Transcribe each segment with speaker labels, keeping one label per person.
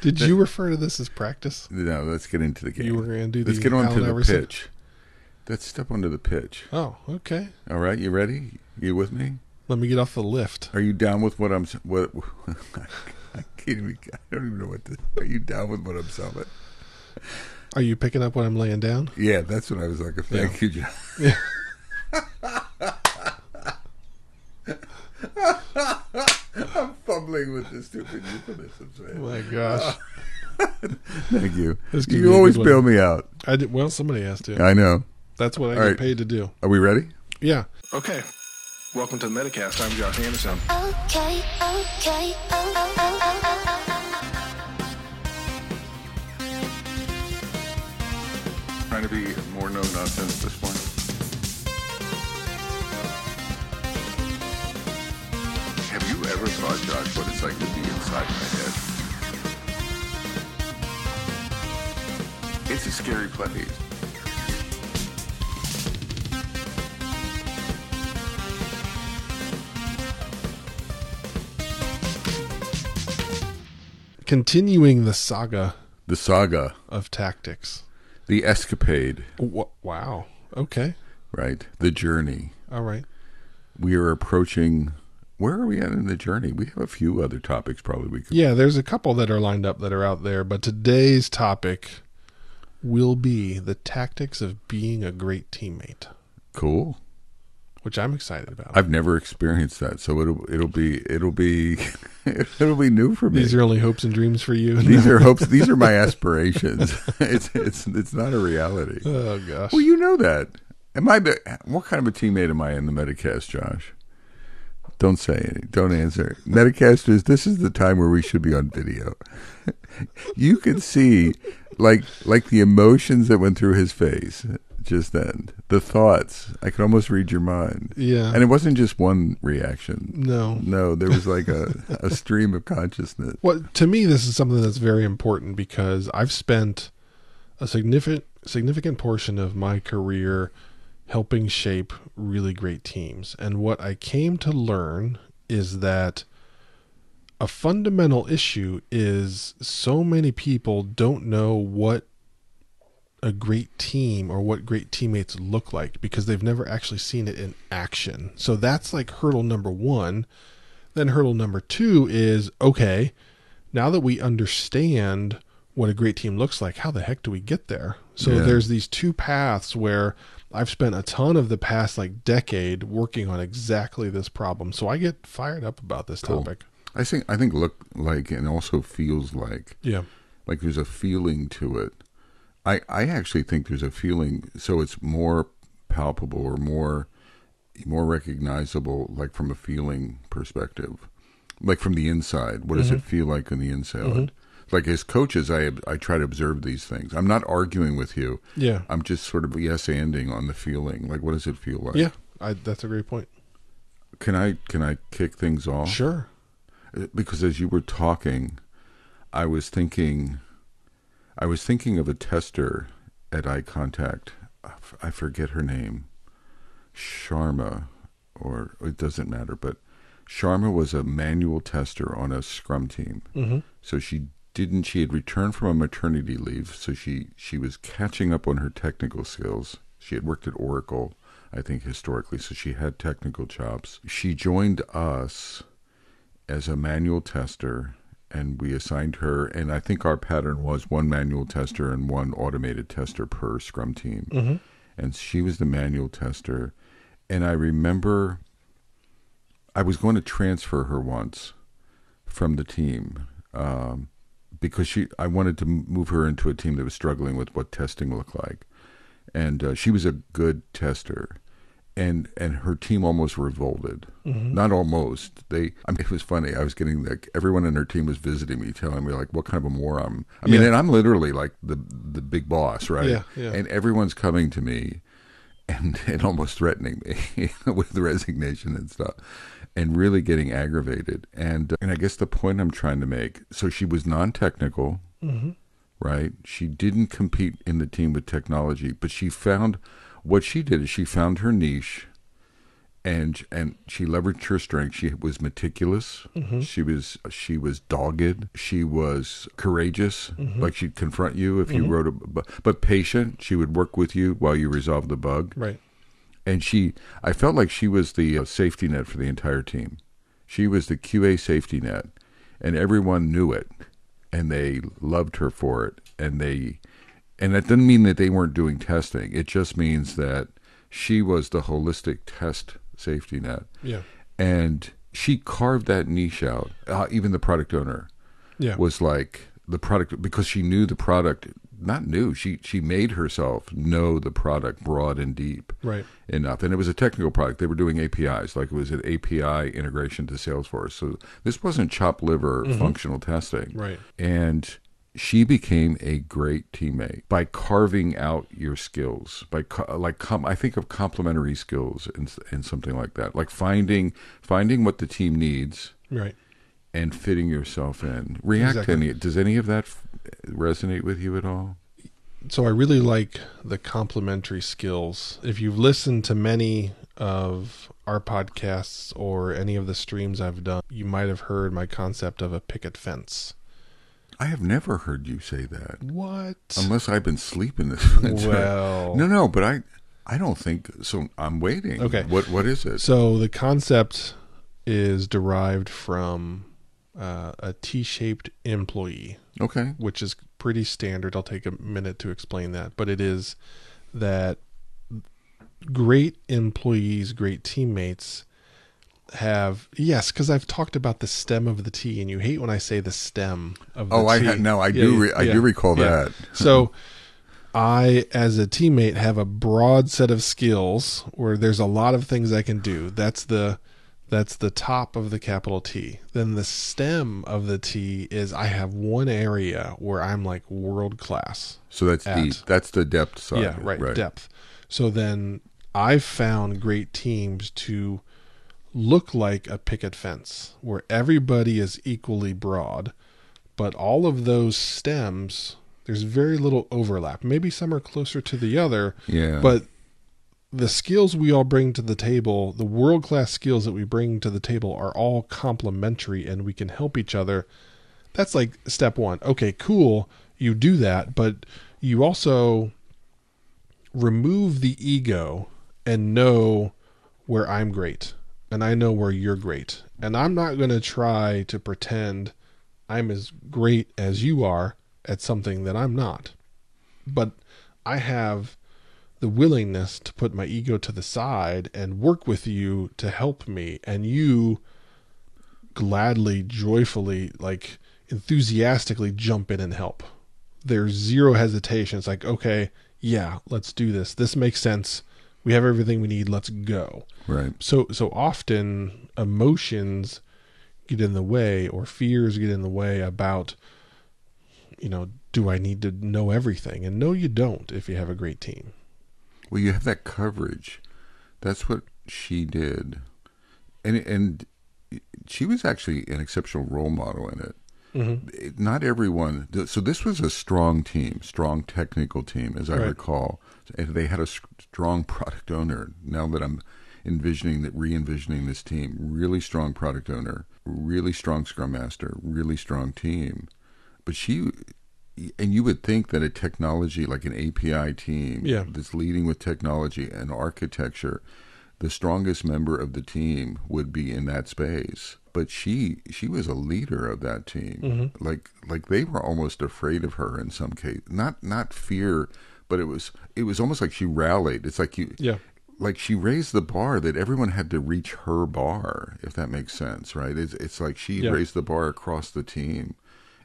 Speaker 1: Did you refer to this as practice?
Speaker 2: No, let's get into the game.
Speaker 1: You were going to do
Speaker 2: let's
Speaker 1: the
Speaker 2: get on to the
Speaker 1: Iverson?
Speaker 2: pitch. Let's step onto the pitch.
Speaker 1: Oh, okay.
Speaker 2: All right, you ready? You with me?
Speaker 1: Let me get off the lift.
Speaker 2: Are you down with what I'm? What? I can't even. I don't even know what. To, are you down with what I'm selling?
Speaker 1: Are you picking up what I'm laying down?
Speaker 2: Yeah, that's what I was like. Thank you, John.
Speaker 1: Yeah.
Speaker 2: I'm fumbling with the stupid euphemisms,
Speaker 1: Oh my gosh.
Speaker 2: Uh, thank you.
Speaker 1: This could be
Speaker 2: You always bail me out.
Speaker 1: I did well. Somebody has to.
Speaker 2: I know.
Speaker 1: That's what I
Speaker 2: All
Speaker 1: get
Speaker 2: right.
Speaker 1: paid to do.
Speaker 2: Are we ready?
Speaker 1: Yeah.
Speaker 3: Okay. Welcome to the Metacast. I'm Josh Anderson.
Speaker 4: Okay, okay, oh, oh, oh, oh, oh, oh. oh, oh.
Speaker 2: Trying to be more no nonsense this morning. Have you ever thought, Josh, what it's like to be inside my head? It's a scary place.
Speaker 1: Continuing the saga
Speaker 2: The saga,
Speaker 1: of tactics.
Speaker 2: the escapade,
Speaker 1: wow. Okay.
Speaker 2: right? The journey.
Speaker 1: All right.
Speaker 2: We are approaching. Where are we at in the journey? We have a few other topics probably we could.
Speaker 1: Yeah, there's a couple that are lined up that are out there, but today's topic will be the tactics of being a great teammate,
Speaker 2: Cool.
Speaker 1: which I'm excited about.
Speaker 2: I've never experienced that, so it'll it'll be it'll be it'll be new for me.
Speaker 1: These are only hopes and dreams for you.
Speaker 2: These are hopes. These are my aspirations. it's it's it's not a reality.
Speaker 1: oh gosh.
Speaker 2: Well, you know that. Am I? What kind of a teammate am I in the Metacast, Josh? Don't say any. Don't answer. Metacasters, this is the time where we should be on video. you could see, like, like the emotions that went through his face just then. The thoughts. I could almost read your mind.
Speaker 1: Yeah.
Speaker 2: And it wasn't just one reaction.
Speaker 1: no.
Speaker 2: No, there was like a, a stream of consciousness.
Speaker 1: Well, to me, this is something that's very important because I've spent a significant significant portion of my career helping shape really great teams. And what I came to learn is that a fundamental issue is so many people don't know what a great team or what great teammates look like because they've never actually seen it in action. So that's like hurdle number 1. Then hurdle number 2 is okay, now that we understand what a great team looks like, how the heck do we get there? So
Speaker 2: Yeah.
Speaker 1: there's these two paths where I've spent a ton of the past like decade working on exactly this problem. So I get fired up about this
Speaker 2: Cool.
Speaker 1: topic.
Speaker 2: I think I think look like and also feels like
Speaker 1: Yeah.
Speaker 2: like there's a feeling to it. I I actually think there's a feeling so it's more palpable or more more recognizable like from a feeling perspective. Like from the inside. What does it mm-hmm. feel like on the inside? Mm-hmm. Like as coaches I I try to observe these things. I'm not arguing with you.
Speaker 1: Yeah.
Speaker 2: I'm just sort of yes anding on the feeling. Like what does it feel like?
Speaker 1: Yeah. I, that's a great point.
Speaker 2: Can I can I kick things off?
Speaker 1: Sure.
Speaker 2: because as you were talking, I was thinking, I was thinking of a tester at iContact. I forget her name, Sharma, or it doesn't matter. But Sharma was a manual tester on a Scrum team.
Speaker 1: Mm-hmm.
Speaker 2: So she didn't. She had returned from a maternity leave, so she she was catching up on her technical skills. She had worked at Oracle, I think, historically, so she had technical chops. She joined us as a manual tester and we assigned her and i think our pattern was one manual tester and one automated tester per scrum team and she was the manual tester and i remember i was going to transfer her once from the team um, because she i wanted to move her into a team that was struggling with what testing looked like and uh, she was a good tester and and her team almost revolted. Not almost. They. I mean, it was funny. I was getting like everyone in her team was visiting me, telling me like what kind of a moron. I mean,
Speaker 1: Yeah.
Speaker 2: and I'm literally like the the big boss, right?
Speaker 1: Yeah, yeah.
Speaker 2: And everyone's coming to me, and and almost threatening me with resignation and stuff, and really getting aggravated. And uh, and I guess the point I'm trying to make. So she was non-technical right? She didn't compete in the team with technology, but she found what she did is she found her niche and and she leveraged her strength. She was meticulous. Mm-hmm. She was she was dogged. She was courageous. Mm-hmm. Like she'd confront you if you mm-hmm. wrote a but, but patient. She would work with you while you resolved the bug.
Speaker 1: Right.
Speaker 2: And she, I felt like she was the uh, safety net for the entire team. She was the QA safety net, and everyone knew it, and they loved her for it. And they, and that doesn't mean that they weren't doing testing. It just means that she was the holistic test safety net,
Speaker 1: Yeah.
Speaker 2: and she carved that niche out. Uh, even the product owner
Speaker 1: Yeah.
Speaker 2: was like the product because she knew the product. Not knew she she made herself know the product broad and deep
Speaker 1: right.
Speaker 2: enough. And it was a technical product. They were doing APIs, like it was an API integration to Salesforce. So this wasn't chop liver functional testing.
Speaker 1: Right.
Speaker 2: And she became a great teammate by carving out your skills, by co- like com- I think of complementary skills and and something like that, like finding finding what the team needs
Speaker 1: Right.
Speaker 2: and fitting yourself in. React
Speaker 1: Exactly.
Speaker 2: any? Does any of that f- resonate with you at all?
Speaker 1: so I really like the complementary skills. If you've listened to many of our podcasts or any of the streams I've done, you might have heard my concept of a picket fence.
Speaker 2: I have never heard you say that.
Speaker 1: What?
Speaker 2: Unless I've been sleeping this winter.
Speaker 1: Well-
Speaker 2: no, no, but I, I don't think so. I'm waiting.
Speaker 1: Okay.
Speaker 2: What What is it?
Speaker 1: So the concept is derived from uh, a T-shaped employee,
Speaker 2: Okay.
Speaker 1: which is pretty standard. I'll take a minute to explain that, but it is that great employees, great teammates have yes, because I've talked about the stem of the T, and you hate when I say the stem of the
Speaker 2: Oh, I
Speaker 1: T.
Speaker 2: ha- no, I
Speaker 1: Yeah,
Speaker 2: do. Re- I
Speaker 1: yeah,
Speaker 2: do recall
Speaker 1: yeah.
Speaker 2: that.
Speaker 1: So I, as a teammate, have a broad set of skills where there's a lot of things I can do. That's the that's the top of the capital T. Then the stem of the T is I have one area where I'm like world class.
Speaker 2: So that's
Speaker 1: At.
Speaker 2: deep. That's the depth side.
Speaker 1: Yeah, right, Depth. So then I've found great teams to look like a picket fence where everybody is equally broad, but all of those stems, there's very little overlap. Maybe some are closer to the other,
Speaker 2: Yeah.
Speaker 1: but the skills we all bring to the table, the world class skills that we bring to the table, are all complementary and we can help each other. That's like step one. Okay, cool. You do that, but you also remove the ego and know where I'm great and I know where you're great. And I'm not going to try to pretend I'm as great as you are at something that I'm not. But I have the willingness to put my ego to the side and work with you to help me and you gladly joyfully like enthusiastically jump in and help there's zero hesitation it's like okay yeah let's do this this makes sense we have everything we need let's go
Speaker 2: Right.
Speaker 1: so so often emotions get in the way or fears get in the way about you know do i need to know everything and no you don't if you have a great team
Speaker 2: Well, you have that coverage. That's what she did, and and she was actually an exceptional role model in it. It- Not everyone. So this was a strong team, strong technical team, as I
Speaker 1: Right.
Speaker 2: recall, and they had a strong product owner. Now that I'm envisioning that, re-envisioning this team, really strong product owner, really strong scrum master, really strong team. But she, and you would think that a technology like an API team
Speaker 1: Yeah.
Speaker 2: that's leading with technology and architecture, the strongest member of the team would be in that space. But she she was a leader of that team. Mm-hmm. Like like they were almost afraid of her in some case. Not not fear, but it was it was almost like she rallied. It's like you
Speaker 1: Yeah.
Speaker 2: like she raised the bar that everyone had to reach her bar, if that makes sense, right? It's it's like she
Speaker 1: Yeah.
Speaker 2: raised the bar across the team,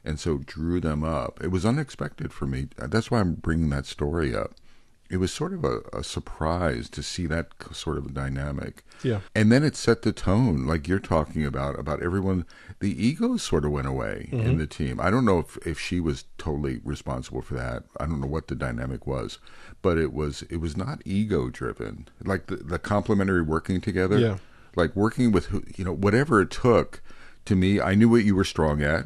Speaker 2: and so drew them up. It was unexpected for me. That's why I'm bringing that story up. It was sort of a, a surprise to see that sort of dynamic.
Speaker 1: Yeah.
Speaker 2: And then it set the tone, like you're talking about, about everyone. The ego sort of went away in mm-hmm. the team. I don't know if, if she was totally responsible for that. I don't know what the dynamic was, but it was it was not ego driven. Like the, the complementary working together,
Speaker 1: Yeah.
Speaker 2: like working with who you know whatever it took. To me, I knew what you were strong at,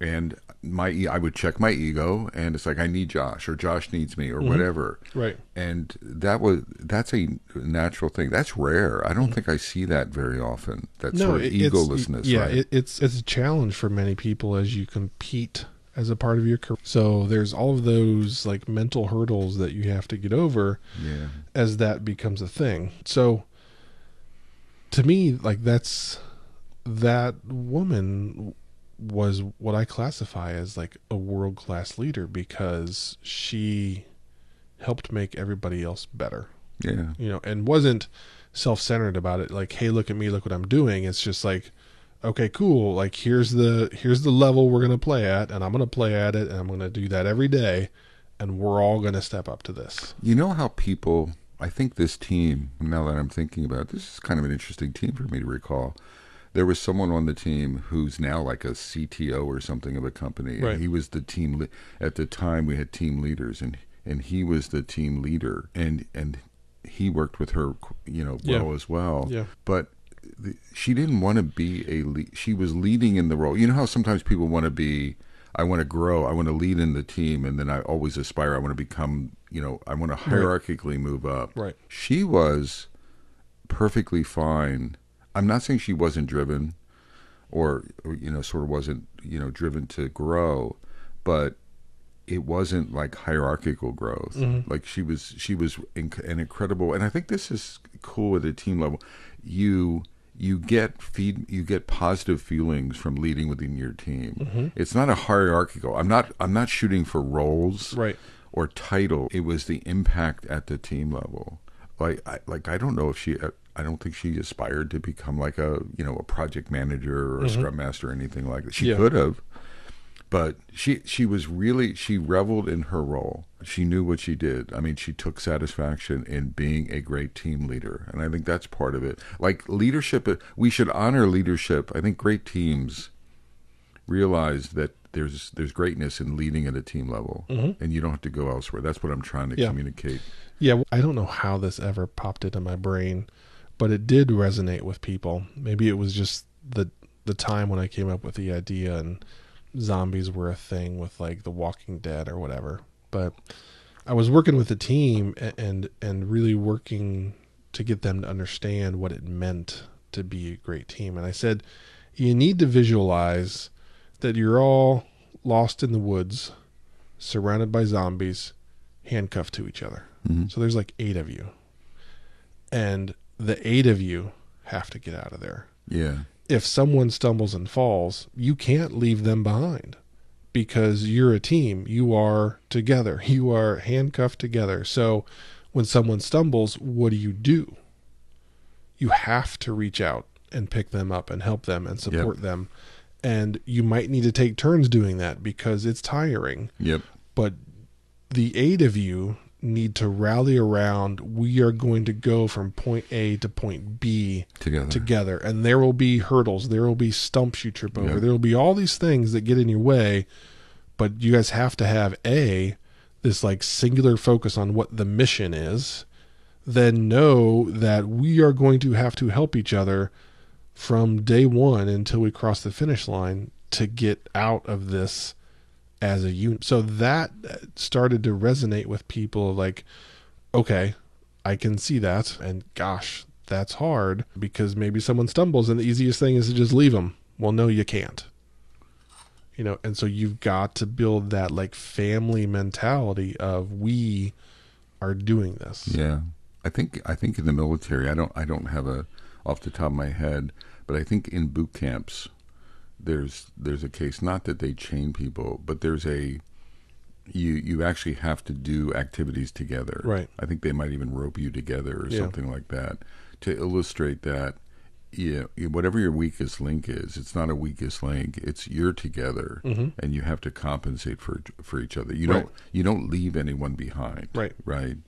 Speaker 2: and my I would check my ego, and it's like I need Josh or Josh needs me or mm-hmm. whatever.
Speaker 1: Right.
Speaker 2: And that was that's a natural thing. That's rare. I don't mm-hmm. think I see that very often. That sort of egolessness.
Speaker 1: Yeah,
Speaker 2: right?
Speaker 1: it, it's it's a challenge for many people as you compete as a part of your career. So there's all of those like mental hurdles that you have to get over
Speaker 2: yeah.
Speaker 1: as that becomes a thing. So to me, like that's that woman was what I classify as like a world class leader because she helped make everybody else better
Speaker 2: Yeah.
Speaker 1: you know, and wasn't self centered about it. Like, hey, look at me, look what I'm doing. It's just like, okay, cool. Like, here's the here's the level we're gonna play at, and I'm gonna play at it, and I'm gonna do that every day, and we're all gonna step up to this.
Speaker 2: You know how people, I think this team, now that I'm thinking about it, this is kind of an interesting team for me to recall. There was someone on the team who's now like a CTO or something of a company. and
Speaker 1: Right.
Speaker 2: He was the team, le- at the time we had team leaders and, and he was the team leader and, and he worked with her, you know, well
Speaker 1: Yeah.
Speaker 2: as well.
Speaker 1: Yeah.
Speaker 2: But the, she didn't want to be a lead. She was leading in the role. You know how sometimes people want to be, I want to grow, I want to lead in the team, and then I always aspire, I want to become, you know, I want to hierarchically move up.
Speaker 1: Right.
Speaker 2: She was perfectly fine. I'm not saying she wasn't driven or, or, you know, sort of wasn't, you know, driven to grow, but it wasn't like hierarchical growth. Mm-hmm. Like she was, she was inc- an incredible, and I think this is cool at a team level. You you get feed, you get positive feelings from leading within your team. Mm-hmm. It's not a hierarchical. I'm not, I'm not shooting for roles,
Speaker 1: Right.
Speaker 2: or title. It was the impact at the team level. Like, I, like I don't know if she. I don't think she aspired to become like a you know a project manager or a mm-hmm. scrum master or anything like that. She
Speaker 1: Yeah.
Speaker 2: could have, but she she was really she reveled in her role. She knew what she did. I mean, she took satisfaction in being a great team leader, and I think that's part of it. Like leadership, we should honor leadership. I think great teams realize that there's there's greatness in leading at a team level, mm-hmm. and you don't have to go elsewhere. That's what I'm trying to
Speaker 1: Yeah.
Speaker 2: communicate.
Speaker 1: Yeah, I don't know how this ever popped into my brain, but it did resonate with people. Maybe it was just the the time when I came up with the idea and zombies were a thing with like The Walking Dead or whatever. But I was working with the team and and really working to get them to understand what it meant to be a great team. And I said, you need to visualize that you're all lost in the woods, surrounded by zombies, handcuffed to each other. Mm-hmm. So there's like eight of you. And the eight of you have to get out of there.
Speaker 2: Yeah,
Speaker 1: If someone stumbles and falls, you can't leave them behind because you're a team. You are together. You are handcuffed together. So when someone stumbles, what do you do? You have to reach out and pick them up and help them and support them. And you might need to take turns doing that because it's tiring
Speaker 2: yep,
Speaker 1: but the eight of you need to rally around we are going to go from point a to point b
Speaker 2: together.
Speaker 1: together and there will be hurdles there will be stumps you trip over
Speaker 2: Yeah.
Speaker 1: there will be all these things that get in your way but you guys have to have a this like singular focus on what the mission is then know that we are going to have to help each other from day one until we cross the finish line to get out of this as a unit. So that uh, started to resonate with people like, okay, I can see that. And gosh, that's hard because maybe someone stumbles and the easiest thing is to just leave them. Well, no, you can't. You know, and so you've got to build that like family mentality of we are doing this.
Speaker 2: Yeah, I think I think in the military, I don't I don't have a off the top of my head, but I think in boot camps, there's there's a case not that they chain people, but there's a you you actually have to do activities together.
Speaker 1: Right.
Speaker 2: I think they might even rope you together or
Speaker 1: Yeah.
Speaker 2: something like that to illustrate that. Yeah, whatever your weakest link is, it's not a weakest link. It's you're together, and you have to compensate for for each other. You
Speaker 1: Mm-hmm. Right.
Speaker 2: don't you don't leave anyone behind.
Speaker 1: Right.
Speaker 2: Right.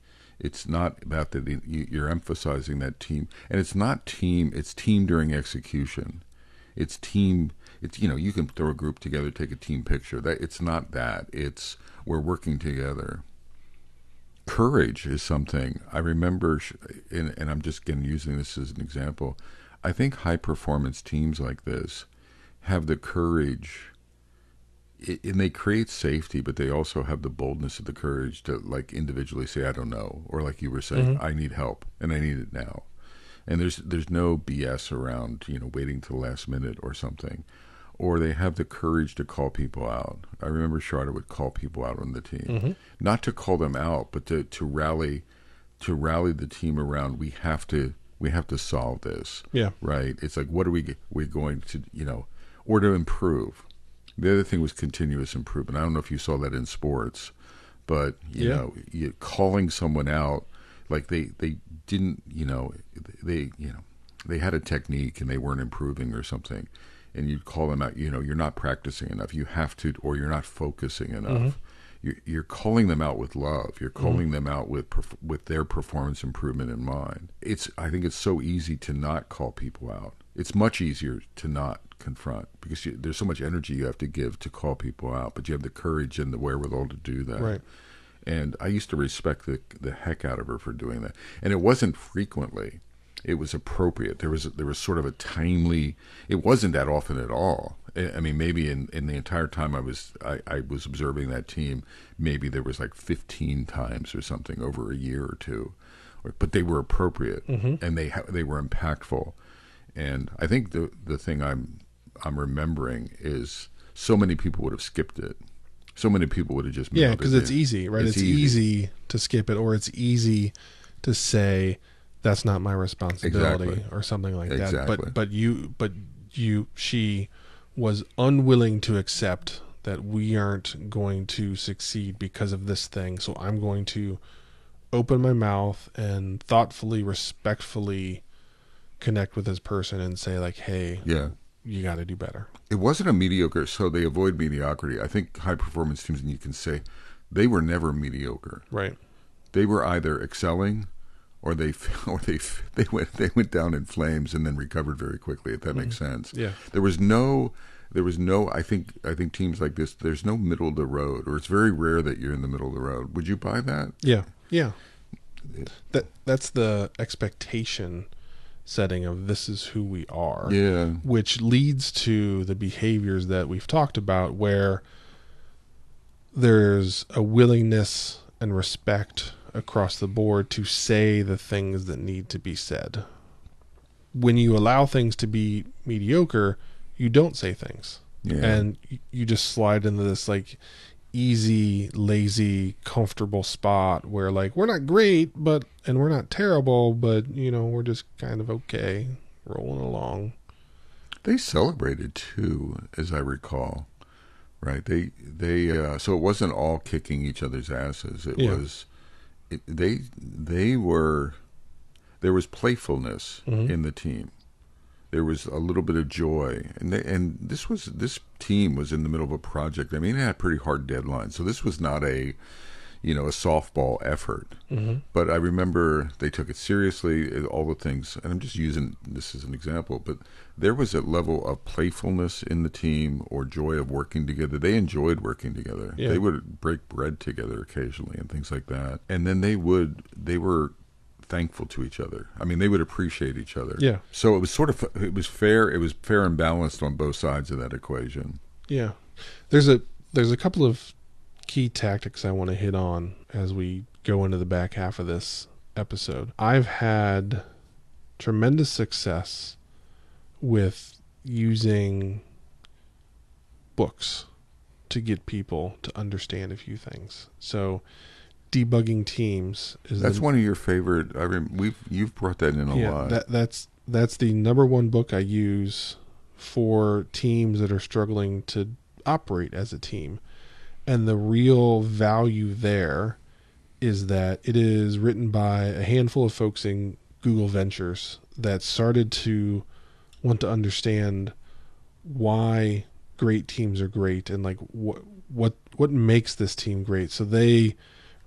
Speaker 2: It's not about that. You're emphasizing that team, and it's not team. It's team during execution. It's team. It's you know you can throw a group together, take a team picture. That it's not that. It's we're working together. Courage is something I remember, and, and I'm just again using this as an example. I think high performance teams like this have the courage it, and they create safety, but they also have the boldness of the courage to like individually say, "I don't know," or like you were saying, mm-hmm. "I need help and I need it now." And there's there's no BS around you know waiting to the last minute or something, or they have the courage to call people out. I remember Charlotte would call people out on the team, mm-hmm. not to call them out, but to to rally to rally the team around. We have to we have to solve this
Speaker 1: Yeah.
Speaker 2: right? It's like, what are we we going to, you know, or to improve? The other thing was continuous improvement. I don't know if you saw that in sports, but you
Speaker 1: Yeah.
Speaker 2: know, you, calling someone out, like they they didn't, you know, they you know, they had a technique and they weren't improving or something, and you call them out. You know, you're not practicing enough. You have to, or you're not focusing enough. Mm-hmm. You're, you're calling them out with love. You're mm-hmm. calling them out with perf- with their performance improvement in mind. It's I think it's so easy to not call people out. It's much easier to not confront because you, there's so much energy you have to give to call people out, but you have the courage and the wherewithal to do that.
Speaker 1: Right.
Speaker 2: And I used to respect the the heck out of her for doing that. And it wasn't frequently. It was appropriate. There was there was sort of a timely. It wasn't that often at all. I mean, maybe in, in the entire time I was I, I was observing that team, maybe there was like 15 times or something over a year or two, but they were appropriate mm-hmm. and they ha- they were impactful. And I think the the thing I'm I'm remembering is so many people would have skipped it. So many people would have just
Speaker 1: Yeah, because it's easy, right? It's,
Speaker 2: It's
Speaker 1: easy.
Speaker 2: easy.
Speaker 1: to skip it, or it's easy to say that's not my responsibility,
Speaker 2: Exactly.
Speaker 1: or something like that. But but you but you she was unwilling to accept that we aren't going to succeed because of this thing. So I'm going to open my mouth and thoughtfully, respectfully connect with this person and say like, "Hey,
Speaker 2: Yeah.
Speaker 1: you got to do better."
Speaker 2: It wasn't a mediocre, so they avoid mediocrity. I think high performance teams, and you can say they were never mediocre.
Speaker 1: Right.
Speaker 2: They were either excelling, or they or they they went they went down in flames and then recovered very quickly. If that makes sense.
Speaker 1: Mm-hmm. Yeah.
Speaker 2: There was no, there was no. I think I think teams like this, there's no middle of the road, or it's very rare that you're in the middle of the road. Would you buy that?
Speaker 1: Yeah, yeah. That that's the expectation setting of this is who we are.
Speaker 2: Yeah.
Speaker 1: Which leads to the behaviors that we've talked about where there's a willingness and respect across the board to say the things that need to be said. When you allow things to be mediocre, you don't say things.
Speaker 2: Yeah.
Speaker 1: And you just slide into this like easy, lazy, comfortable spot where like we're not great, but and we're not terrible, but you know, we're just kind of okay, rolling along.
Speaker 2: They celebrated too, as I recall. Right? They they uh, so it wasn't all kicking each other's asses. It
Speaker 1: Yeah.
Speaker 2: was they they were there was playfulness mm-hmm. in the team. There was a little bit of joy, and they, and this was this team was in the middle of a project. I mean, it had pretty hard deadlines, so this was not a you know a softball effort. Mm-hmm. But I remember they took it seriously, all the things, and I'm just using this as an example. But there was a level of playfulness in the team or joy of working together. They enjoyed working together.
Speaker 1: Yeah.
Speaker 2: They would break bread together occasionally and things like that. And then they would they were thankful to each other. I mean, they would appreciate each other.
Speaker 1: Yeah.
Speaker 2: So it was sort of it was fair. It was fair and balanced on both sides of that equation.
Speaker 1: Yeah. There's a there's a couple of key tactics I want to hit on as we go into the back half of this episode. I've had tremendous success with using books to get people to understand a few things. So debugging teams is
Speaker 2: That's
Speaker 1: the,
Speaker 2: one of your favorite. I rem, we've you've brought that in a
Speaker 1: yeah,
Speaker 2: lot.
Speaker 1: That that's that's the number one book I use for teams that are struggling to operate as a team. And the real value there is that it is written by a handful of folks in Google Ventures that started to want to understand why great teams are great and like what what what makes this team great. So they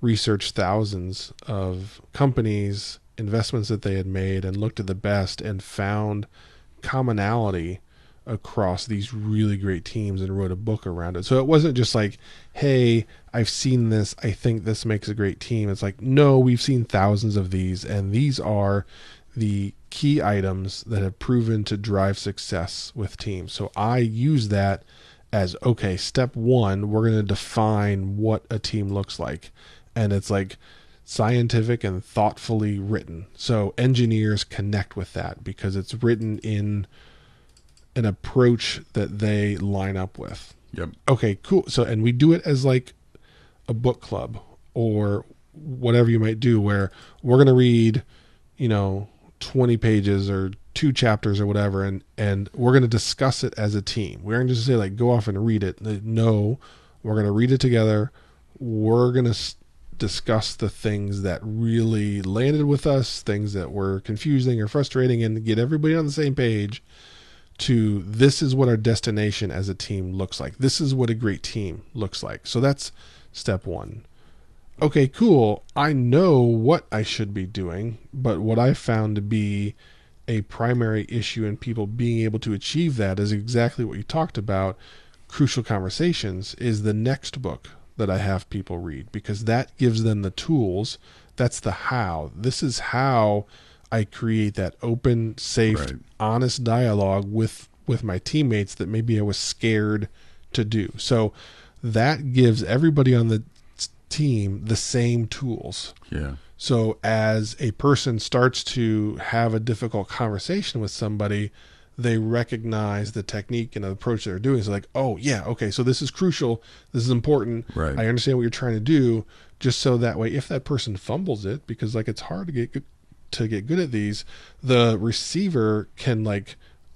Speaker 1: researched thousands of companies, investments that they had made and looked at the best and found commonality across these really great teams and wrote a book around it. So it wasn't just like, hey, I've seen this, I think this makes a great team. It's like, no, we've seen thousands of these and these are the key items that have proven to drive success with teams. So I use that as okay, step one, we're going to define what a team looks like. And it's like scientific and thoughtfully written. So engineers connect with that because it's written in an approach that they line up with.
Speaker 2: Yep.
Speaker 1: Okay, cool. So, and we do it as like a book club or whatever you might do, where we're going to read, you know, 20 pages or two chapters or whatever, and, and we're going to discuss it as a team. We aren't just say, like, go off and read it. No, we're going to read it together. We're going to s- discuss the things that really landed with us, things that were confusing or frustrating, and get everybody on the same page to this is what our destination as a team looks like. This is what a great team looks like. So that's step one. Okay, cool. I know what I should be doing, but what I found to be a primary issue in people being able to achieve that is exactly what you talked about. Crucial Conversations is the next book that I have people read because that gives them the tools. That's the how. This is how I create that open, safe,
Speaker 2: Right.
Speaker 1: honest dialogue with with my teammates that maybe I was scared to do. So that gives everybody on the team the same tools.
Speaker 2: Yeah.
Speaker 1: So as a person starts to have a difficult conversation with somebody, they recognize the technique and the approach they're doing. It's like, oh yeah, okay, so this is crucial. This is important.
Speaker 2: Right.
Speaker 1: I understand what you're trying to do. Just so that way, if that person fumbles it, because like it's hard to get good, to get good at these, the receiver can like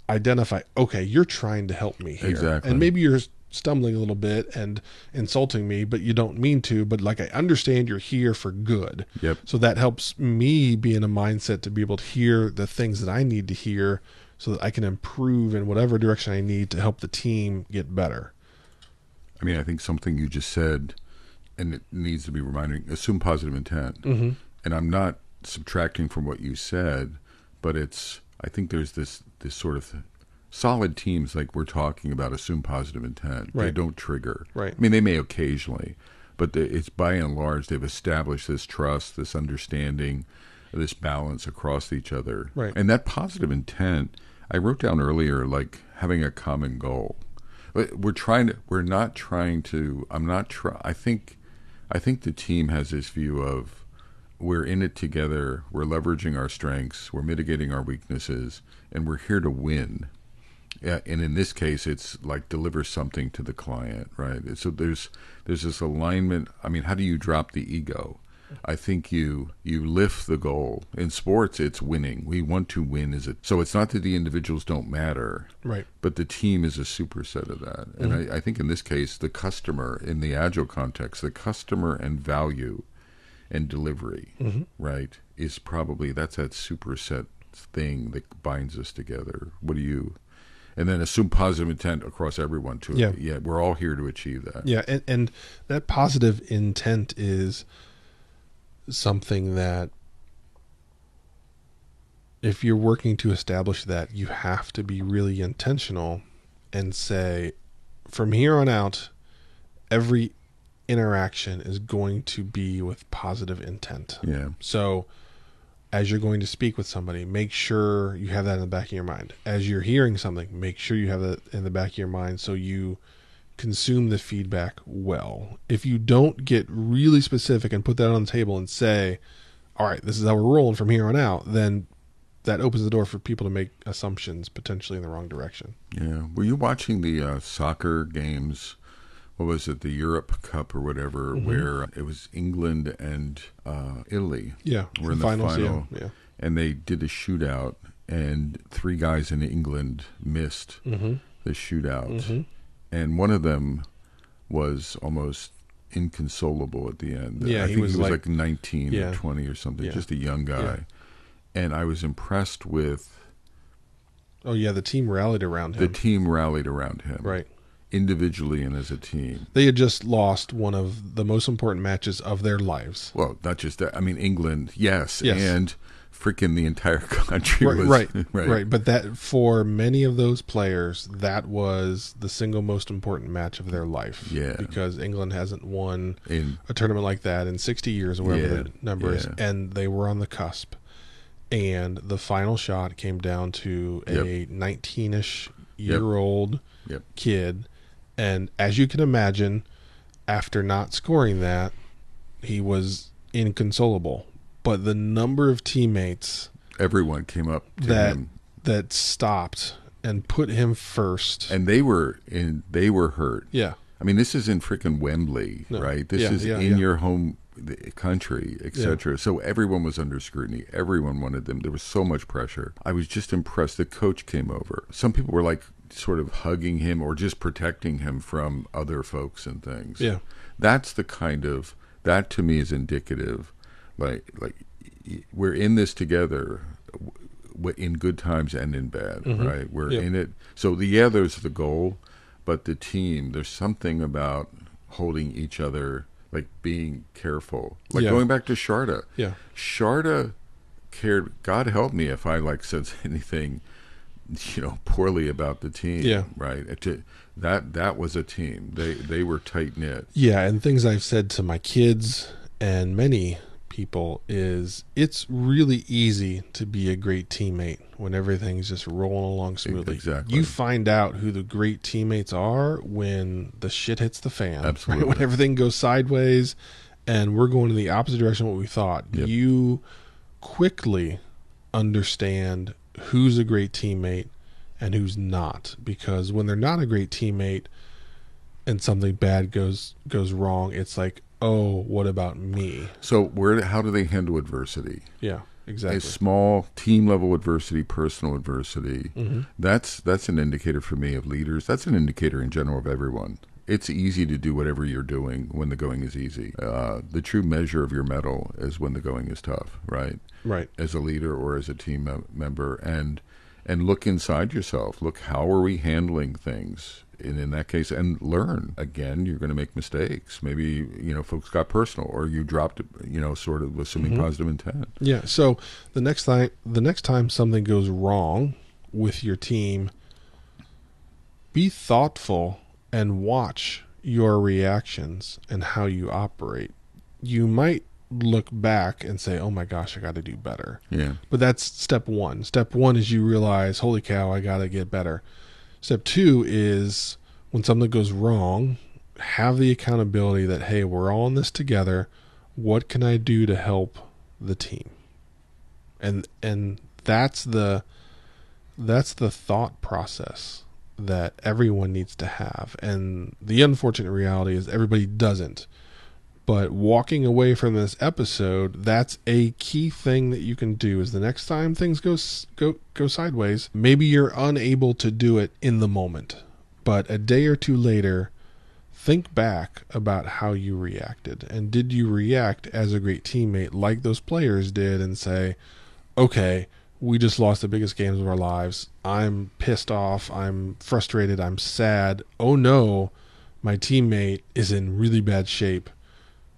Speaker 1: identify, okay, you're trying to help me here,
Speaker 2: Exactly.
Speaker 1: and maybe you're stumbling a little bit and insulting me, but you don't mean to. But like I understand you're here for good.
Speaker 2: Yep.
Speaker 1: So that helps me be in a mindset to be able to hear the things that I need to hear so that I can improve in whatever direction I need to help the team get better.
Speaker 2: I mean, I think something you just said, and it needs to be reminding: assume positive intent. Mm-hmm. And I'm not subtracting from what you said, but it's. I think there's this this sort of solid teams like we're talking about assume positive intent. They don't trigger.
Speaker 1: Right.
Speaker 2: I mean, they may occasionally, but the, it's by and large they've established this trust, this understanding, this balance across each other.
Speaker 1: Right.
Speaker 2: And that positive intent, I wrote down earlier, like having a common goal. But We're trying to. We're not trying to. I'm not try. I think. I think the team has this view of we're in it together. We're leveraging our strengths. We're mitigating our weaknesses, and we're here to win. And in this case, it's like deliver something to the client, right? So there's there's this alignment. I mean, how do you drop the ego? I think you you lift the goal. In sports, it's winning. We want to win. Is it? So it's not that the individuals don't matter,
Speaker 1: Right.
Speaker 2: but the team is a superset of that. And mm-hmm. I, I think in this case, the customer, in the agile context, the customer and value and delivery, mm-hmm. right, is probably that's that superset thing that binds us together. What do you? And then assume positive intent across everyone too.
Speaker 1: Yeah.
Speaker 2: yeah, we're all here to achieve that.
Speaker 1: Yeah, and, and that positive intent is something that if you're working to establish that, you have to be really intentional and say, from here on out, every interaction is going to be with positive intent.
Speaker 2: Yeah.
Speaker 1: So, as you're going to speak with somebody, make sure you have that in the back of your mind. As you're hearing something, make sure you have that in the back of your mind so you consume the feedback well. If you don't get really specific and put that on the table and say, all right, this is how we're rolling from here on out, then that opens the door for people to make assumptions potentially in the wrong direction.
Speaker 2: Yeah. Were you watching the uh, soccer games? What was it, the Europe Cup or whatever,
Speaker 1: Mm-hmm.
Speaker 2: where it was England and uh, Italy?
Speaker 1: Yeah.
Speaker 2: We're in the
Speaker 1: finals,
Speaker 2: final.
Speaker 1: Yeah. yeah.
Speaker 2: And they did a shootout, and three guys in England missed
Speaker 1: Mm-hmm.
Speaker 2: the shootout. And one of them was almost inconsolable at the end.
Speaker 1: Yeah,
Speaker 2: I
Speaker 1: he
Speaker 2: think
Speaker 1: was
Speaker 2: he was
Speaker 1: like-
Speaker 2: like, 19
Speaker 1: Yeah.
Speaker 2: or 20 or something,
Speaker 1: Yeah.
Speaker 2: just a young guy. And I was impressed with
Speaker 1: Oh, yeah. The team rallied around him.
Speaker 2: the team rallied around him.
Speaker 1: right.
Speaker 2: Individually and as a team.
Speaker 1: They had just lost one of the most important matches of their lives.
Speaker 2: Well, not just that. I mean, England, yes,
Speaker 1: Yes.
Speaker 2: and freaking the entire country
Speaker 1: Right,
Speaker 2: was
Speaker 1: right, right, But that for many of those players, that was the single most important match of their life.
Speaker 2: Yeah.
Speaker 1: because England hasn't won
Speaker 2: In
Speaker 1: a tournament like that in 60 years or whatever
Speaker 2: Yeah,
Speaker 1: the number is, and they were on the cusp. And the final shot came down to a 19ish year old
Speaker 2: Yep.
Speaker 1: kid, And as you can imagine, after not scoring that, he was inconsolable. But the number of teammates
Speaker 2: Everyone came up to
Speaker 1: that
Speaker 2: him,
Speaker 1: that stopped and put him first.
Speaker 2: and they were in. They were hurt.
Speaker 1: yeah.
Speaker 2: I mean, this is in freaking Wembley,
Speaker 1: No.
Speaker 2: right? This
Speaker 1: Yeah,
Speaker 2: is
Speaker 1: yeah,
Speaker 2: in
Speaker 1: yeah.
Speaker 2: your home country, etc. So everyone was under scrutiny. Everyone wanted them. There was so much pressure. I was just impressed. The coach came over. Some people were like sort of hugging him or just protecting him from other folks and things.
Speaker 1: Yeah.
Speaker 2: That's the kind of that to me is indicative like like we're in this together in good times and in bad, mm-hmm. right? We're
Speaker 1: Yep.
Speaker 2: in it. So the yeah, there's the goal, but the team, there's something about holding each other, like being careful. Like
Speaker 1: Yeah.
Speaker 2: going back to Sharda.
Speaker 1: Yeah.
Speaker 2: Sharda cared. God help me if I like said anything, you know, poorly about the team.
Speaker 1: Yeah.
Speaker 2: Right. To- that that was a team. They they were tight knit.
Speaker 1: Yeah, and things I've said to my kids and many people is it's really easy to be a great teammate when everything's just rolling along smoothly.
Speaker 2: Exactly.
Speaker 1: You find out who the great teammates are when the shit hits the fan. right?
Speaker 2: Absolutely.
Speaker 1: When everything goes sideways and we're going in the opposite direction of what we thought.
Speaker 2: Yep.
Speaker 1: You quickly understand who's a great teammate and who's not because when they're not a great teammate and something bad goes goes wrong it's like oh what about me
Speaker 2: So where how do they handle adversity?
Speaker 1: yeah exactly
Speaker 2: a small team level adversity, personal adversity.
Speaker 1: Mm-hmm.
Speaker 2: That's that's an indicator for me of leaders. That's an indicator in general of everyone. It's easy to do whatever you're doing when the going is easy. Uh, the true measure of your mettle is when the going is tough, right?
Speaker 1: right
Speaker 2: As a leader or as a team mem- member, and and look inside yourself. Look, how are we handling things? And in that case, and learn. Again, you're going to make mistakes. Maybe you know, folks got personal, or you dropped, you know, sort of assuming
Speaker 1: Mm-hmm.
Speaker 2: positive intent.
Speaker 1: yeah so the next time the next time something goes wrong with your team be thoughtful and watch your reactions and how you operate you might look back and say oh my gosh i got to do better
Speaker 2: Yeah.
Speaker 1: But that's step one. Step one is you realize, holy cow, I got to get better. Step two is when something goes wrong, have the accountability that, hey, we're all in this together. What can I do to help the team? And and that's the that's the thought process that everyone needs to have. And the unfortunate reality is everybody doesn't. But walking away from this episode that's a key thing that you can do is the next time things go go go sideways maybe you're unable to do it in the moment. But a day or two later think back about how you reacted. And did you react as a great teammate like those players did and say okay we just lost the biggest games of our lives i'm pissed off i'm frustrated i'm sad oh no my teammate is in really bad shape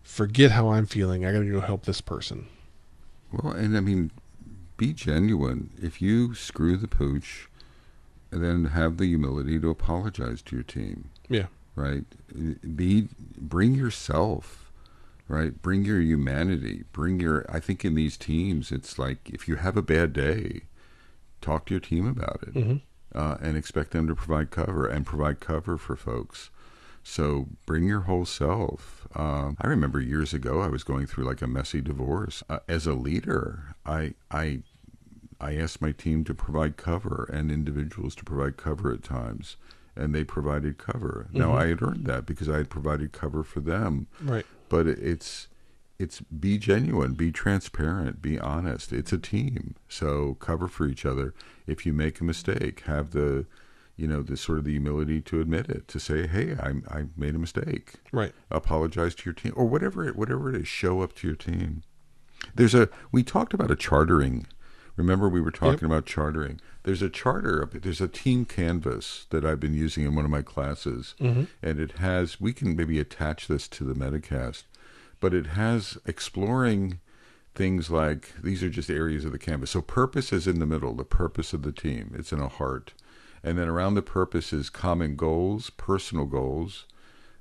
Speaker 1: forget how I'm feeling. I got to go help this person.
Speaker 2: Well, and I mean, be genuine. If you screw the pooch, then have the humility to apologize to your team,
Speaker 1: Yeah.
Speaker 2: right? Be bring yourself, right? Bring your humanity. Bring your. I think in these teams, it's like if you have a bad day, talk to your team about it,
Speaker 1: Mhm.
Speaker 2: uh, and expect them to provide cover and provide cover for folks. So bring your whole self. Um, I remember years ago I was going through like a messy divorce. Uh, as a leader, I I I asked my team to provide cover and individuals to provide cover at times, and they provided cover. Now I had earned that because I had provided cover for them.
Speaker 1: Right.
Speaker 2: But it's it's be genuine, be transparent, be honest. It's a team, so cover for each other. If you make a mistake, have the you know the sort of the humility to admit it, to say, "Hey, I I made a mistake."
Speaker 1: Right.
Speaker 2: apologize to your team or whatever it whatever it is show up to your team there's a we talked about a chartering remember we were talking about chartering there's a charter there's a team canvas that i've been using in one of my classes. Mm-hmm. And it has we can maybe attach this to the metacast but it has exploring things like these are just areas of the canvas. So purpose is in the middle the purpose of the team. It's in a heart. And then around the purpose is common goals personal goals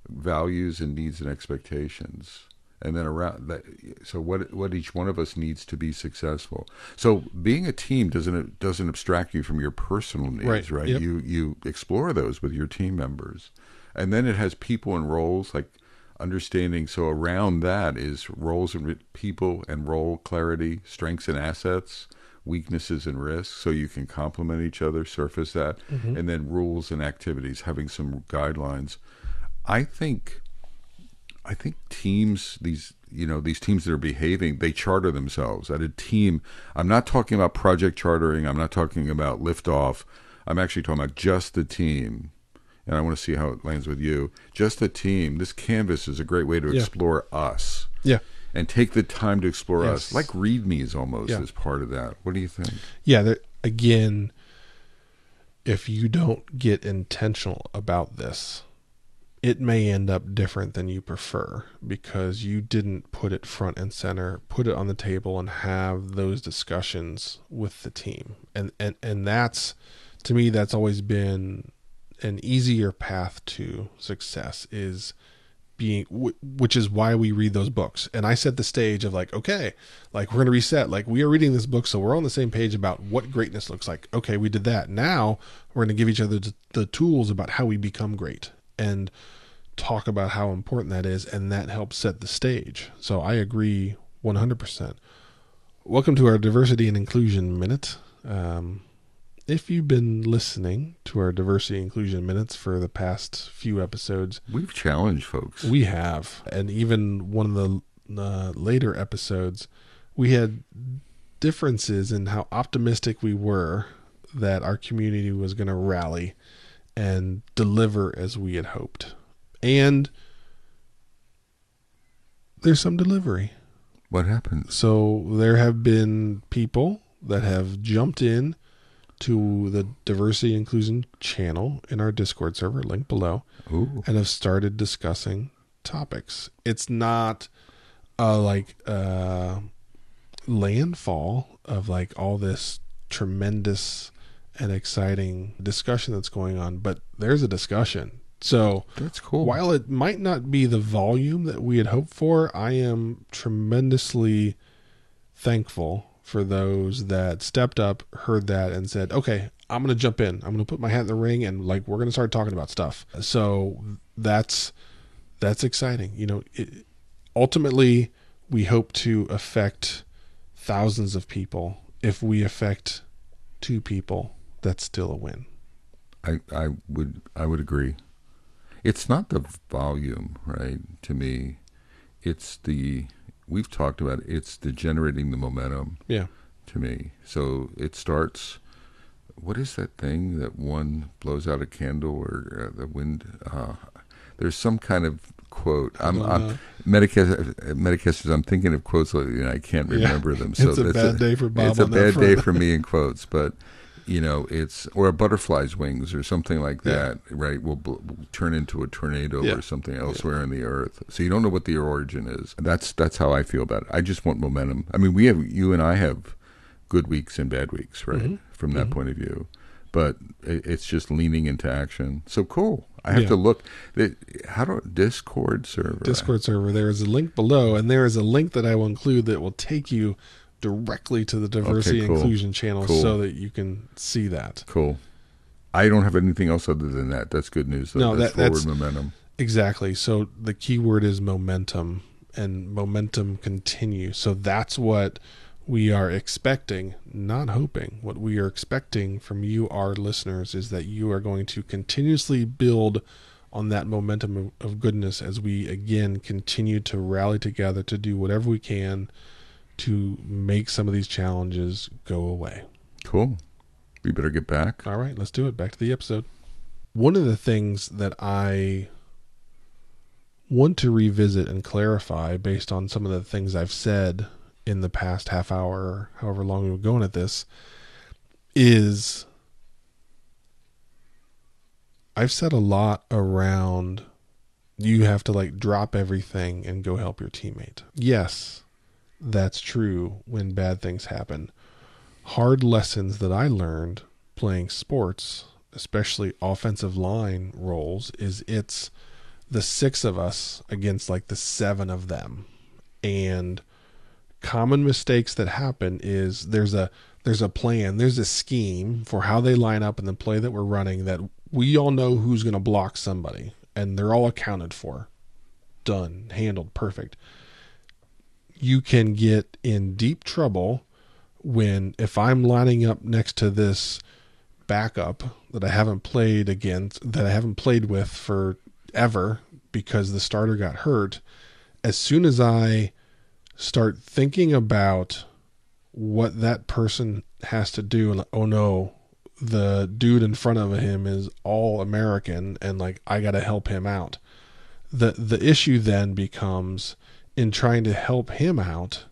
Speaker 2: values and needs and expectations and then around that so what what each one of us needs to be successful. So being a team doesn't doesn't abstract you from your personal needs
Speaker 1: Right.
Speaker 2: right,
Speaker 1: Yep.
Speaker 2: you you explore those with your team members. And then it has people and roles like understanding so around that is roles and people and role clarity strengths and assets weaknesses and risks so you can complement each other surface that. Mm-hmm. And then rules and activities having some guidelines. I think i think teams these you know these teams that are behaving they charter themselves at a team i'm not talking about project chartering i'm not talking about liftoff i'm actually talking about just the team and I want to see how it lands with you. Just the team. This canvas is a great way to
Speaker 1: Yeah.
Speaker 2: explore us
Speaker 1: Yeah.
Speaker 2: and take the time to explore
Speaker 1: Yes.
Speaker 2: us. Like readmes almost
Speaker 1: Yeah.
Speaker 2: as part of that. What do you think?
Speaker 1: Yeah. There, again, if you don't get intentional about this, it may end up different than you prefer because you didn't put it front and center, put it on the table, and have those discussions with the team. And and and that's to me, that's always been an easier path to success. Is being which is why we read those books and i set the stage of like okay like we're going to reset like we are reading this book so we're on the same page about what greatness looks like okay we did that now we're going to give each other the tools about how we become great and talk about how important that is and that helps set the stage. So i agree 100% welcome to our diversity and inclusion minute. Um, if you've been listening to our diversity and inclusion minutes for the past few episodes
Speaker 2: We've challenged folks.
Speaker 1: we have, and even one of the uh, later episodes, we had differences in how optimistic we were that our community was going to rally and deliver as we had hoped. And there's some delivery.
Speaker 2: what happened?
Speaker 1: So there have been people that have jumped in to the diversity inclusion channel in our Discord server, link below,
Speaker 2: Ooh.
Speaker 1: and have started discussing topics. It's not a like uh landfall of like all this tremendous and exciting discussion that's going on, but there's a discussion. So
Speaker 2: That's cool.
Speaker 1: while it might not be the volume that we had hoped for, I am tremendously thankful for those that stepped up, heard that, and said, "Okay, I'm going to jump in. I'm going to put my hat in the ring, and like we're going to start talking about stuff." So that's that's exciting. You know, it, ultimately, we hope to affect thousands of people. If we affect two people, that's still a win.
Speaker 2: I, I would I would agree. It's not the volume, right? To me, it's the we've talked about it, it's the generating the momentum
Speaker 1: Yeah.
Speaker 2: to me. So it starts. What is that thing that one blows out a candle or uh, the wind? Uh, there's some kind of quote. I'm, I'm. Metacast, Metacasters. I'm thinking of quotes lately, and I can't
Speaker 1: Yeah.
Speaker 2: remember them.
Speaker 1: It's a bad day for Bob
Speaker 2: It's a bad day for me in quotes, but you know, it's or a butterfly's wings or something like
Speaker 1: Yeah.
Speaker 2: that. Right? Will, will turn into a tornado
Speaker 1: Yeah.
Speaker 2: or something elsewhere in the earth. So you don't know what the origin is. That's that's how I feel about it. I just want momentum. I mean, we have you and I have good weeks and bad weeks, right?
Speaker 1: Mm-hmm.
Speaker 2: From that point of view. But it, it's just leaning into action. So cool. I have
Speaker 1: Yeah.
Speaker 2: to look. How do Discord server?
Speaker 1: Discord server. There is a link below, and there is a link that I will include that will take you directly to the diversity
Speaker 2: cool.
Speaker 1: inclusion channel
Speaker 2: Cool.
Speaker 1: so that you can see that.
Speaker 2: Cool. I don't have anything else other than that. That's good news. Though.
Speaker 1: No,
Speaker 2: that's
Speaker 1: that-
Speaker 2: forward
Speaker 1: that's-
Speaker 2: momentum.
Speaker 1: Exactly. So the key word is momentum and momentum continue. So that's what we are expecting, not hoping. What we are expecting from you, our listeners, is that you are going to continuously build on that momentum of, of goodness as we again continue to rally together to do whatever we can to make some of these challenges go away.
Speaker 2: Cool. We better get back.
Speaker 1: All right, let's do it. Back to the episode. One of the things that I want to revisit and clarify based on some of the things I've said in the past half hour, or however long we were going at this, is I've said a lot around you have to like drop everything and go help your teammate. Yes, that's true when bad things happen hard lessons that I learned playing sports, especially offensive line roles, is it's the six of us against like the seven of them. And common mistakes that happen is there's a there's a plan, there's a scheme for how they line up in the play that we're running that we all know who's going to block somebody. and they're all accounted for. Done, handled, perfect. You can get in deep trouble when if I'm lining up next to this backup that I haven't played against that I haven't played with for ever because the starter got hurt, as soon as I start thinking about what that person has to do and like, oh no, the dude in front of him is all American and like I got to help him out. The the issue then becomes in trying to help him out,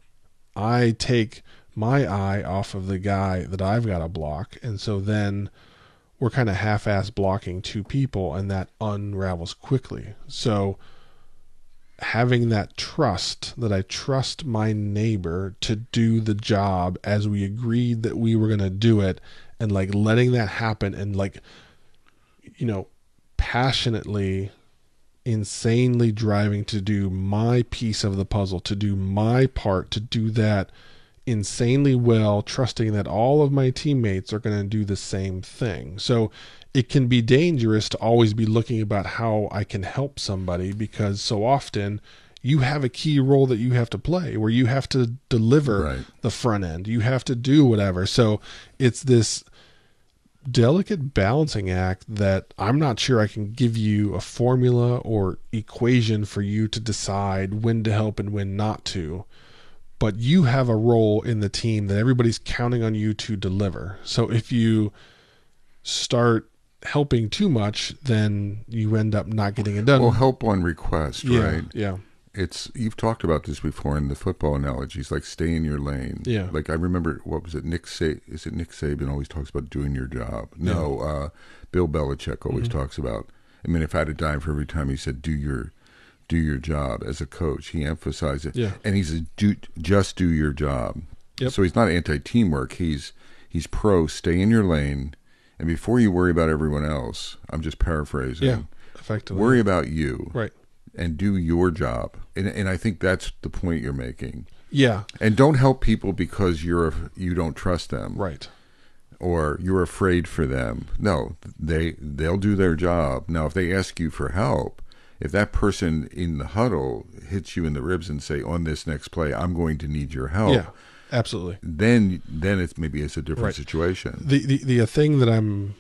Speaker 1: I take my eye off of the guy that I've got to block and so then we're kind of half-ass blocking two people and that unravels quickly. So having that trust that I trust my neighbor to do the job as we agreed that we were going to do it and like letting that happen and like you know passionately insanely driving to do my piece of the puzzle to do my part to do that insanely well trusting that all of my teammates are going to do the same thing so it can be dangerous to always be looking about how I can help somebody because so often you have a key role that you have to play where you have to deliver
Speaker 2: Right.
Speaker 1: the front end. You have to do whatever. So it's this delicate balancing act that I'm not sure I can give you a formula or equation for you to decide when to help and when not to. But you have a role in the team that everybody's counting on you to deliver. So if you start helping too much, then you end up not getting it done.
Speaker 2: Well, help on request,
Speaker 1: yeah,
Speaker 2: right?
Speaker 1: yeah,
Speaker 2: It's you've talked about this before in the football analogies, like stay in your lane.
Speaker 1: Yeah.
Speaker 2: Like I remember, what was it? Nick Sa- is it Nick Saban always talks about doing your job? No, uh, Bill Belichick always
Speaker 1: Mm-hmm.
Speaker 2: talks about. I mean, if I had a dime for every time he said do your do your job as a coach, he emphasized it.
Speaker 1: Yeah.
Speaker 2: and he's a do just do your job.
Speaker 1: Yep.
Speaker 2: So he's not anti teamwork. He's he's pro stay in your lane, and before you worry about everyone else, I'm just paraphrasing.
Speaker 1: yeah, effectively.
Speaker 2: Worry about you
Speaker 1: right.
Speaker 2: And do your job. And and I think that's the point you're making.
Speaker 1: Yeah,
Speaker 2: And don't help people because you're you don't trust them
Speaker 1: right.
Speaker 2: or you're afraid for them. No, they they'll do their job. Now, if they ask you for help, if that person in the huddle hits you in the ribs and say on this next play, I'm going to need your help.
Speaker 1: Yeah, absolutely.
Speaker 2: Then then it's maybe it's a different
Speaker 1: Right.
Speaker 2: situation.
Speaker 1: The the the uh, thing that I'm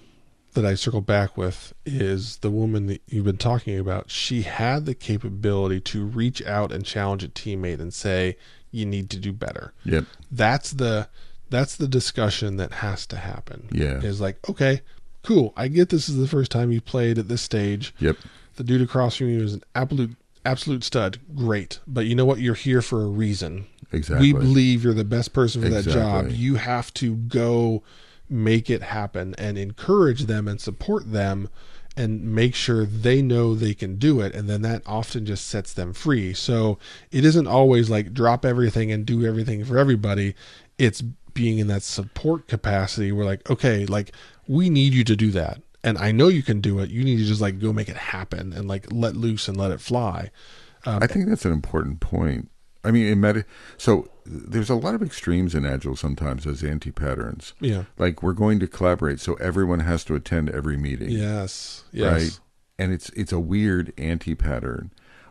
Speaker 1: that I circle back with is the woman that you've been talking about. She had the capability to reach out and challenge a teammate and say, "You need to do better."
Speaker 2: Yep.
Speaker 1: That's the that's the discussion that has to happen.
Speaker 2: Yeah.
Speaker 1: is like, okay, cool. I get this is the first time you played at this stage.
Speaker 2: Yep.
Speaker 1: The dude across from you is an absolute absolute stud. Great, but you know what? You're here for a reason.
Speaker 2: Exactly.
Speaker 1: We believe you're the best person for that job. You have to go make it happen and encourage them and support them and make sure they know they can do it. And then that often just sets them free. So it isn't always like drop everything and do everything for everybody. It's being in that support capacity where, like, okay, like we need you to do that. And I know you can do it. You need to just like go make it happen and like let loose and let it fly.
Speaker 2: I think that's an important point. I mean, in meta, so there's a lot of extremes in agile sometimes as anti patterns.
Speaker 1: Yeah.
Speaker 2: Like we're going to collaborate, so everyone has to attend every meeting.
Speaker 1: Yes. Yes.
Speaker 2: right? And it's it's a weird anti pattern.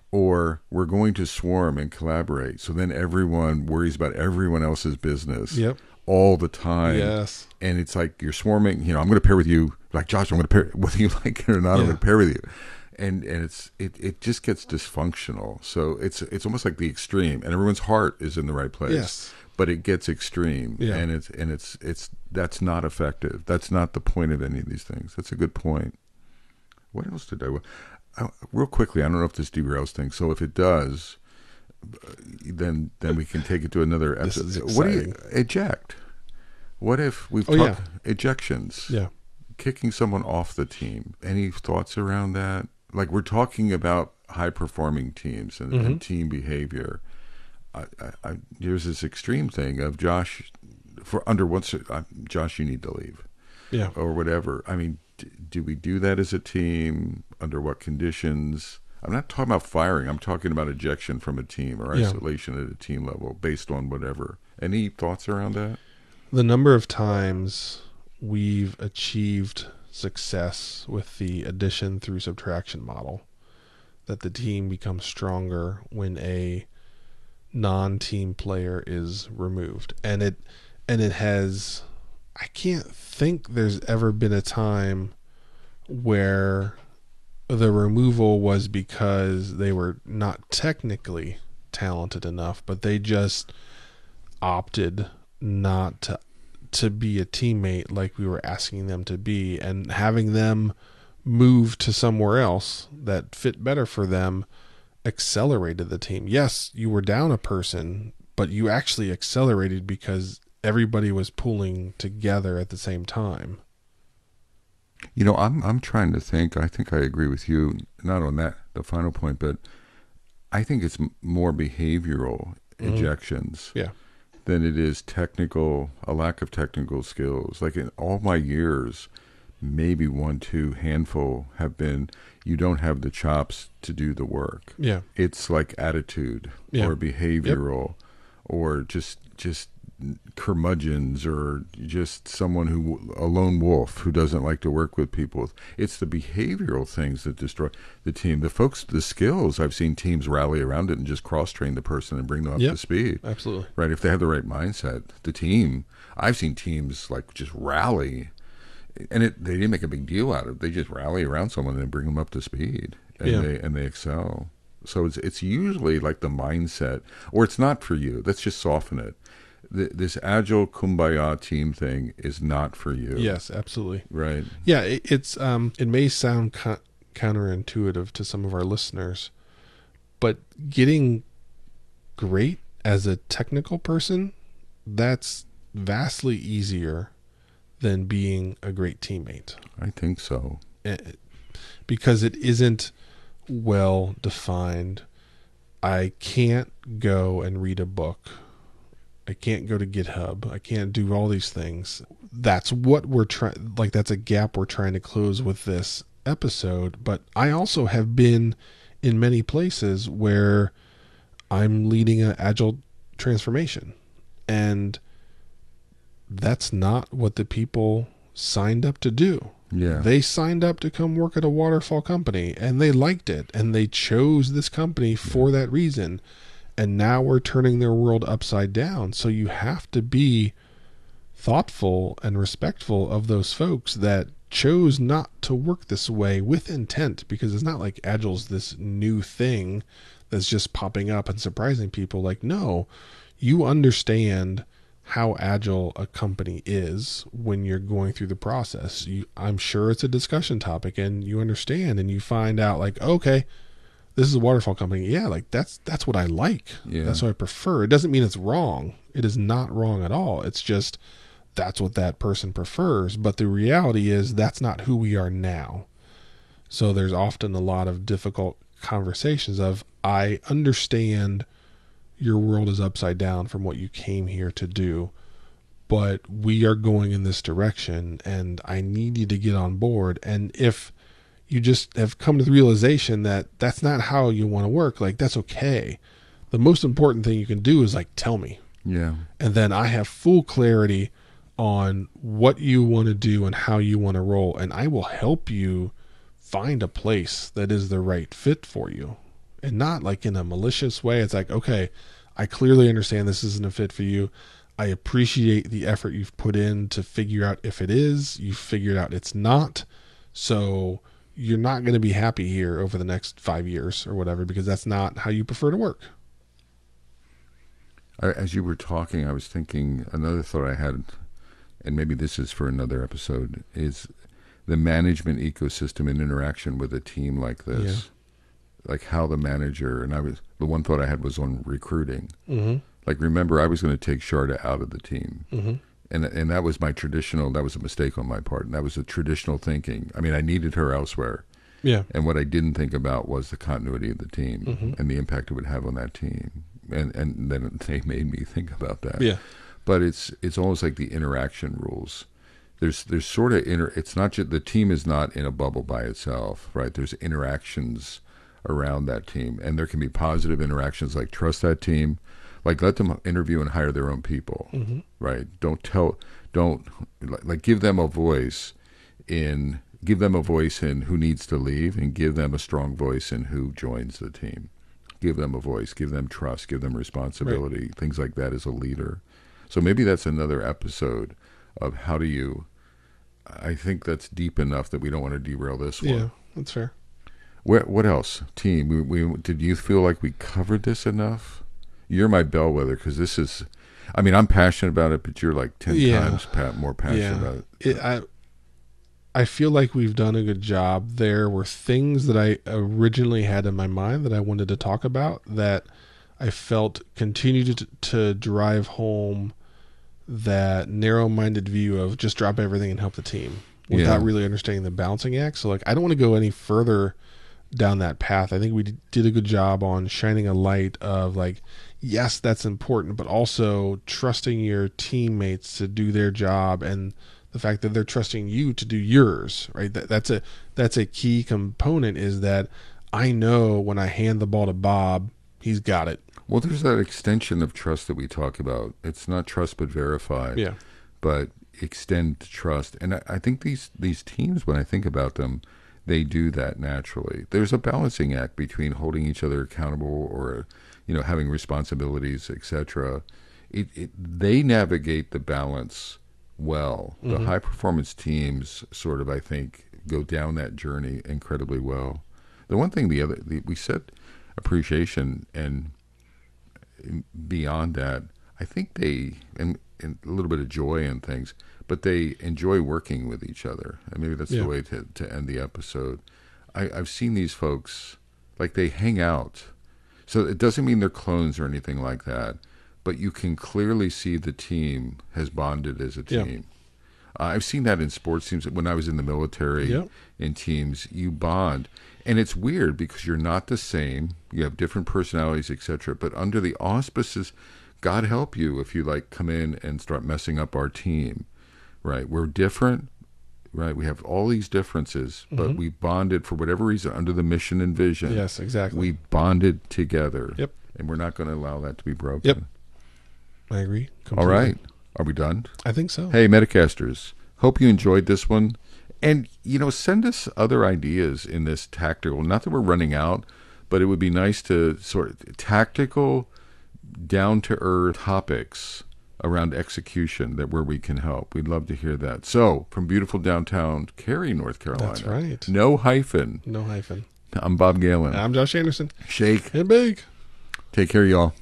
Speaker 2: Or we're going to swarm and collaborate, so then everyone worries about everyone else's business
Speaker 1: Yep.
Speaker 2: all the time.
Speaker 1: Yes.
Speaker 2: And it's like you're swarming. You know, I'm going to pair with you. Like Josh, I'm going to pair whether you like it or not. I'm going to pair with you. And and it's it, it just gets dysfunctional. So it's it's almost like the extreme, and everyone's heart is in the right place.
Speaker 1: Yes.
Speaker 2: But it gets extreme,
Speaker 1: Yeah.
Speaker 2: and it's and it's it's that's not effective. That's not the point of any of these things. That's a good point. What else did I? Uh, real quickly, I don't know if this derails things. So if it does, uh, then then we can take it to another episode.
Speaker 1: is
Speaker 2: What do you eject? What if we've
Speaker 1: Oh,
Speaker 2: talked
Speaker 1: yeah.
Speaker 2: ejections?
Speaker 1: Yeah.
Speaker 2: kicking someone off the team. Any thoughts around that? Like we're talking about high performing teams and,
Speaker 1: Mm-hmm.
Speaker 2: and team behavior. I, I, I, there's this extreme thing of Josh for under what's uh, Josh, you need to leave
Speaker 1: Yeah.
Speaker 2: or whatever. I mean, d- do we do that as a team? Under what conditions? I'm not talking about firing. I'm talking about ejection from a team or
Speaker 1: Yeah.
Speaker 2: isolation at a team level based on whatever. Any thoughts around that?
Speaker 1: the number of times we've achieved success with the addition through subtraction model that the team becomes stronger when a non-team player is removed. And it and it has I can't think there's ever been a time where the removal was because they were not technically talented enough, but they just opted not to to be a teammate like we were asking them to be and having them move to somewhere else that fit better for them accelerated the team. Yes, you were down a person, but you actually accelerated because everybody was pulling together at the same time.
Speaker 2: You know, I'm I'm trying to think. I think I agree with you, not on that the final point, but I think it's more behavioral mm-hmm. injections
Speaker 1: Yeah.
Speaker 2: Than it is technical. A lack of technical skills. Like in all my years, maybe one, two handful have been. You don't have the chops to do the work.
Speaker 1: Yeah.
Speaker 2: It's like attitude
Speaker 1: Yeah.
Speaker 2: or behavioral, or just just curmudgeons or just someone who a lone wolf who doesn't like to work with people. It's the behavioral things that destroy the team. The folks the skills i've seen teams rally around it and just cross train the person and bring them up
Speaker 1: Yep.
Speaker 2: to speed.
Speaker 1: Absolutely.
Speaker 2: right if they have the right mindset. The team i've seen teams like just rally and it they didn't make a big deal out of it. They just rally around someone and bring them up to speed and
Speaker 1: Yeah.
Speaker 2: they and they excel. So it's it's usually like the mindset or it's not for you. Let's just soften it Th this agile kumbaya team thing is not for you
Speaker 1: Yes, absolutely.
Speaker 2: right
Speaker 1: Yeah, it, it's um it may sound co- counterintuitive to some of our listeners, but getting great as a technical person, that's vastly easier than being a great teammate.
Speaker 2: i think so
Speaker 1: Eh, because it isn't well defined. I can't go and read a book. I can't go to GitHub. I can't do all these things. That's what we're trying like that's a gap we're trying to close with this episode, but I also have been in many places where I'm leading an agile transformation and that's not what the people signed up to do.
Speaker 2: yeah
Speaker 1: They signed up to come work at a waterfall company and they liked it and they chose this company for that reason. And now we're turning their world upside down. So you have to be thoughtful and respectful of those folks that chose not to work this way with intent because it's not like Agile's this new thing that's just popping up and surprising people. Like, no, you understand how agile a company is when you're going through the process. You, I'm sure it's a discussion topic, and you understand, and you find out like, okay, this is a waterfall company. Yeah, like that's that's what I like.
Speaker 2: Yeah.
Speaker 1: That's what I prefer. It doesn't mean it's wrong. It is not wrong at all. It's just that's what that person prefers. But the reality is that's not who we are now. So there's often a lot of difficult conversations of I understand your world is upside down from what you came here to do, but we are going in this direction and I need you to get on board. And if you just have come to the realization that that's not how you want to work, like that's okay. The most important thing you can do is like tell me
Speaker 2: yeah
Speaker 1: and then I have full clarity on what you want to do and how you want to roll, and I will help you find a place that is the right fit for you, and not like in a malicious way. It's like, okay, I clearly understand this isn't a fit for you. I appreciate the effort you've put in to figure out if it is. You figured out it's not, so you're not going to be happy here over the next five years or whatever because that's not how you prefer to work.
Speaker 2: As you were talking, I was thinking another thought I had, and maybe this is for another episode, is the management ecosystem and interaction with a team like this. Like how the manager, and I was, the one thought I had was on recruiting.
Speaker 1: Mm-hmm.
Speaker 2: Like, remember, I was going to take Sharda out of the team.
Speaker 1: Mm-hmm.
Speaker 2: And, and that was my traditional, that was a mistake on my part. And that was a traditional thinking. I mean, I needed her elsewhere.
Speaker 1: Yeah.
Speaker 2: And what I didn't think about was the continuity of the team
Speaker 1: Mhm.
Speaker 2: and the impact it would have on that team. And and then they made me think about that.
Speaker 1: Yeah.
Speaker 2: But it's it's almost like the interaction rules. There's there's sort of inter. It's not just the team is not in a bubble by itself, right? There's interactions around that team, and there can be positive interactions like trust that team, like let them interview and hire their own people,
Speaker 1: Mhm.
Speaker 2: right? Don't tell, don't like, give them a voice in give them a voice in who needs to leave, and give them a strong voice in who joins the team. Give them a voice, give them trust, give them responsibility, things like that as a leader. So maybe that's another episode of how do you. I think that's deep enough that we don't want to derail this one.
Speaker 1: Yeah, that's fair.
Speaker 2: What what else, team? We, we did you feel like we covered this enough? You're my bellwether because this is. I mean, I'm passionate about it, but you're like ten
Speaker 1: Yeah.
Speaker 2: times pa- more passionate about it.
Speaker 1: it, I I feel like we've done a good job. There were things that I originally had in my mind that I wanted to talk about that I felt continued to, to drive home that narrow-minded view of just drop everything and help the team without
Speaker 2: Yeah.
Speaker 1: really understanding the balancing act. So like I don't want to go any further down that path. I think we did a good job on shining a light of like yes, that's important, but also trusting your teammates to do their job and the fact that they're trusting you to do yours, right? That, that's a that's a key component is that I know when I hand the ball to Bob, he's got it.
Speaker 2: Well, there's that extension of trust that we talk about. It's not trust but verify.
Speaker 1: Yeah.
Speaker 2: But extend trust, and I, I think these these teams, when I think about them, they do that naturally. There's a balancing act between holding each other accountable or, you know, having responsibilities, etc. It, it they navigate the balance well. The mm-hmm. high performance teams sort of, I think, go down that journey incredibly well. The one thing the other the, we said appreciation and beyond that, I think they and, and a little bit of joy and things, but they enjoy working with each other. And maybe that's
Speaker 1: Yeah.
Speaker 2: the way to, to end the episode. I, I've seen these folks like they hang out, so it doesn't mean they're clones or anything like that, but you can clearly see the team has bonded as a
Speaker 1: Yeah.
Speaker 2: team. Uh, I've seen that in sports teams. When I was in the military,
Speaker 1: Yep.
Speaker 2: in teams, you bond, and it's weird because you're not the same. You have different personalities, etc. But under the auspices, God help you if you like come in and start messing up our team. Right? We're different. Right? We have all these differences, but mm-hmm. we bonded for whatever reason under the mission and vision.
Speaker 1: Yes, exactly.
Speaker 2: We bonded together.
Speaker 1: Yep.
Speaker 2: And we're not going to allow that to be broken.
Speaker 1: Yep. I agree.
Speaker 2: All
Speaker 1: completely.
Speaker 2: right. Are we done?
Speaker 1: I think so.
Speaker 2: Hey, Metacasters, hope you enjoyed this one. And, you know, send us other ideas in this tactical. Not that we're running out, but it would be nice to sort of tactical, down to earth topics around execution that where we can help. We'd love to hear that. So, from beautiful downtown Cary, North Carolina.
Speaker 1: That's right.
Speaker 2: No hyphen.
Speaker 1: No hyphen.
Speaker 2: I'm Bob Galen.
Speaker 1: I'm Josh Anderson.
Speaker 2: Shake.
Speaker 1: And big.
Speaker 2: Take care, y'all.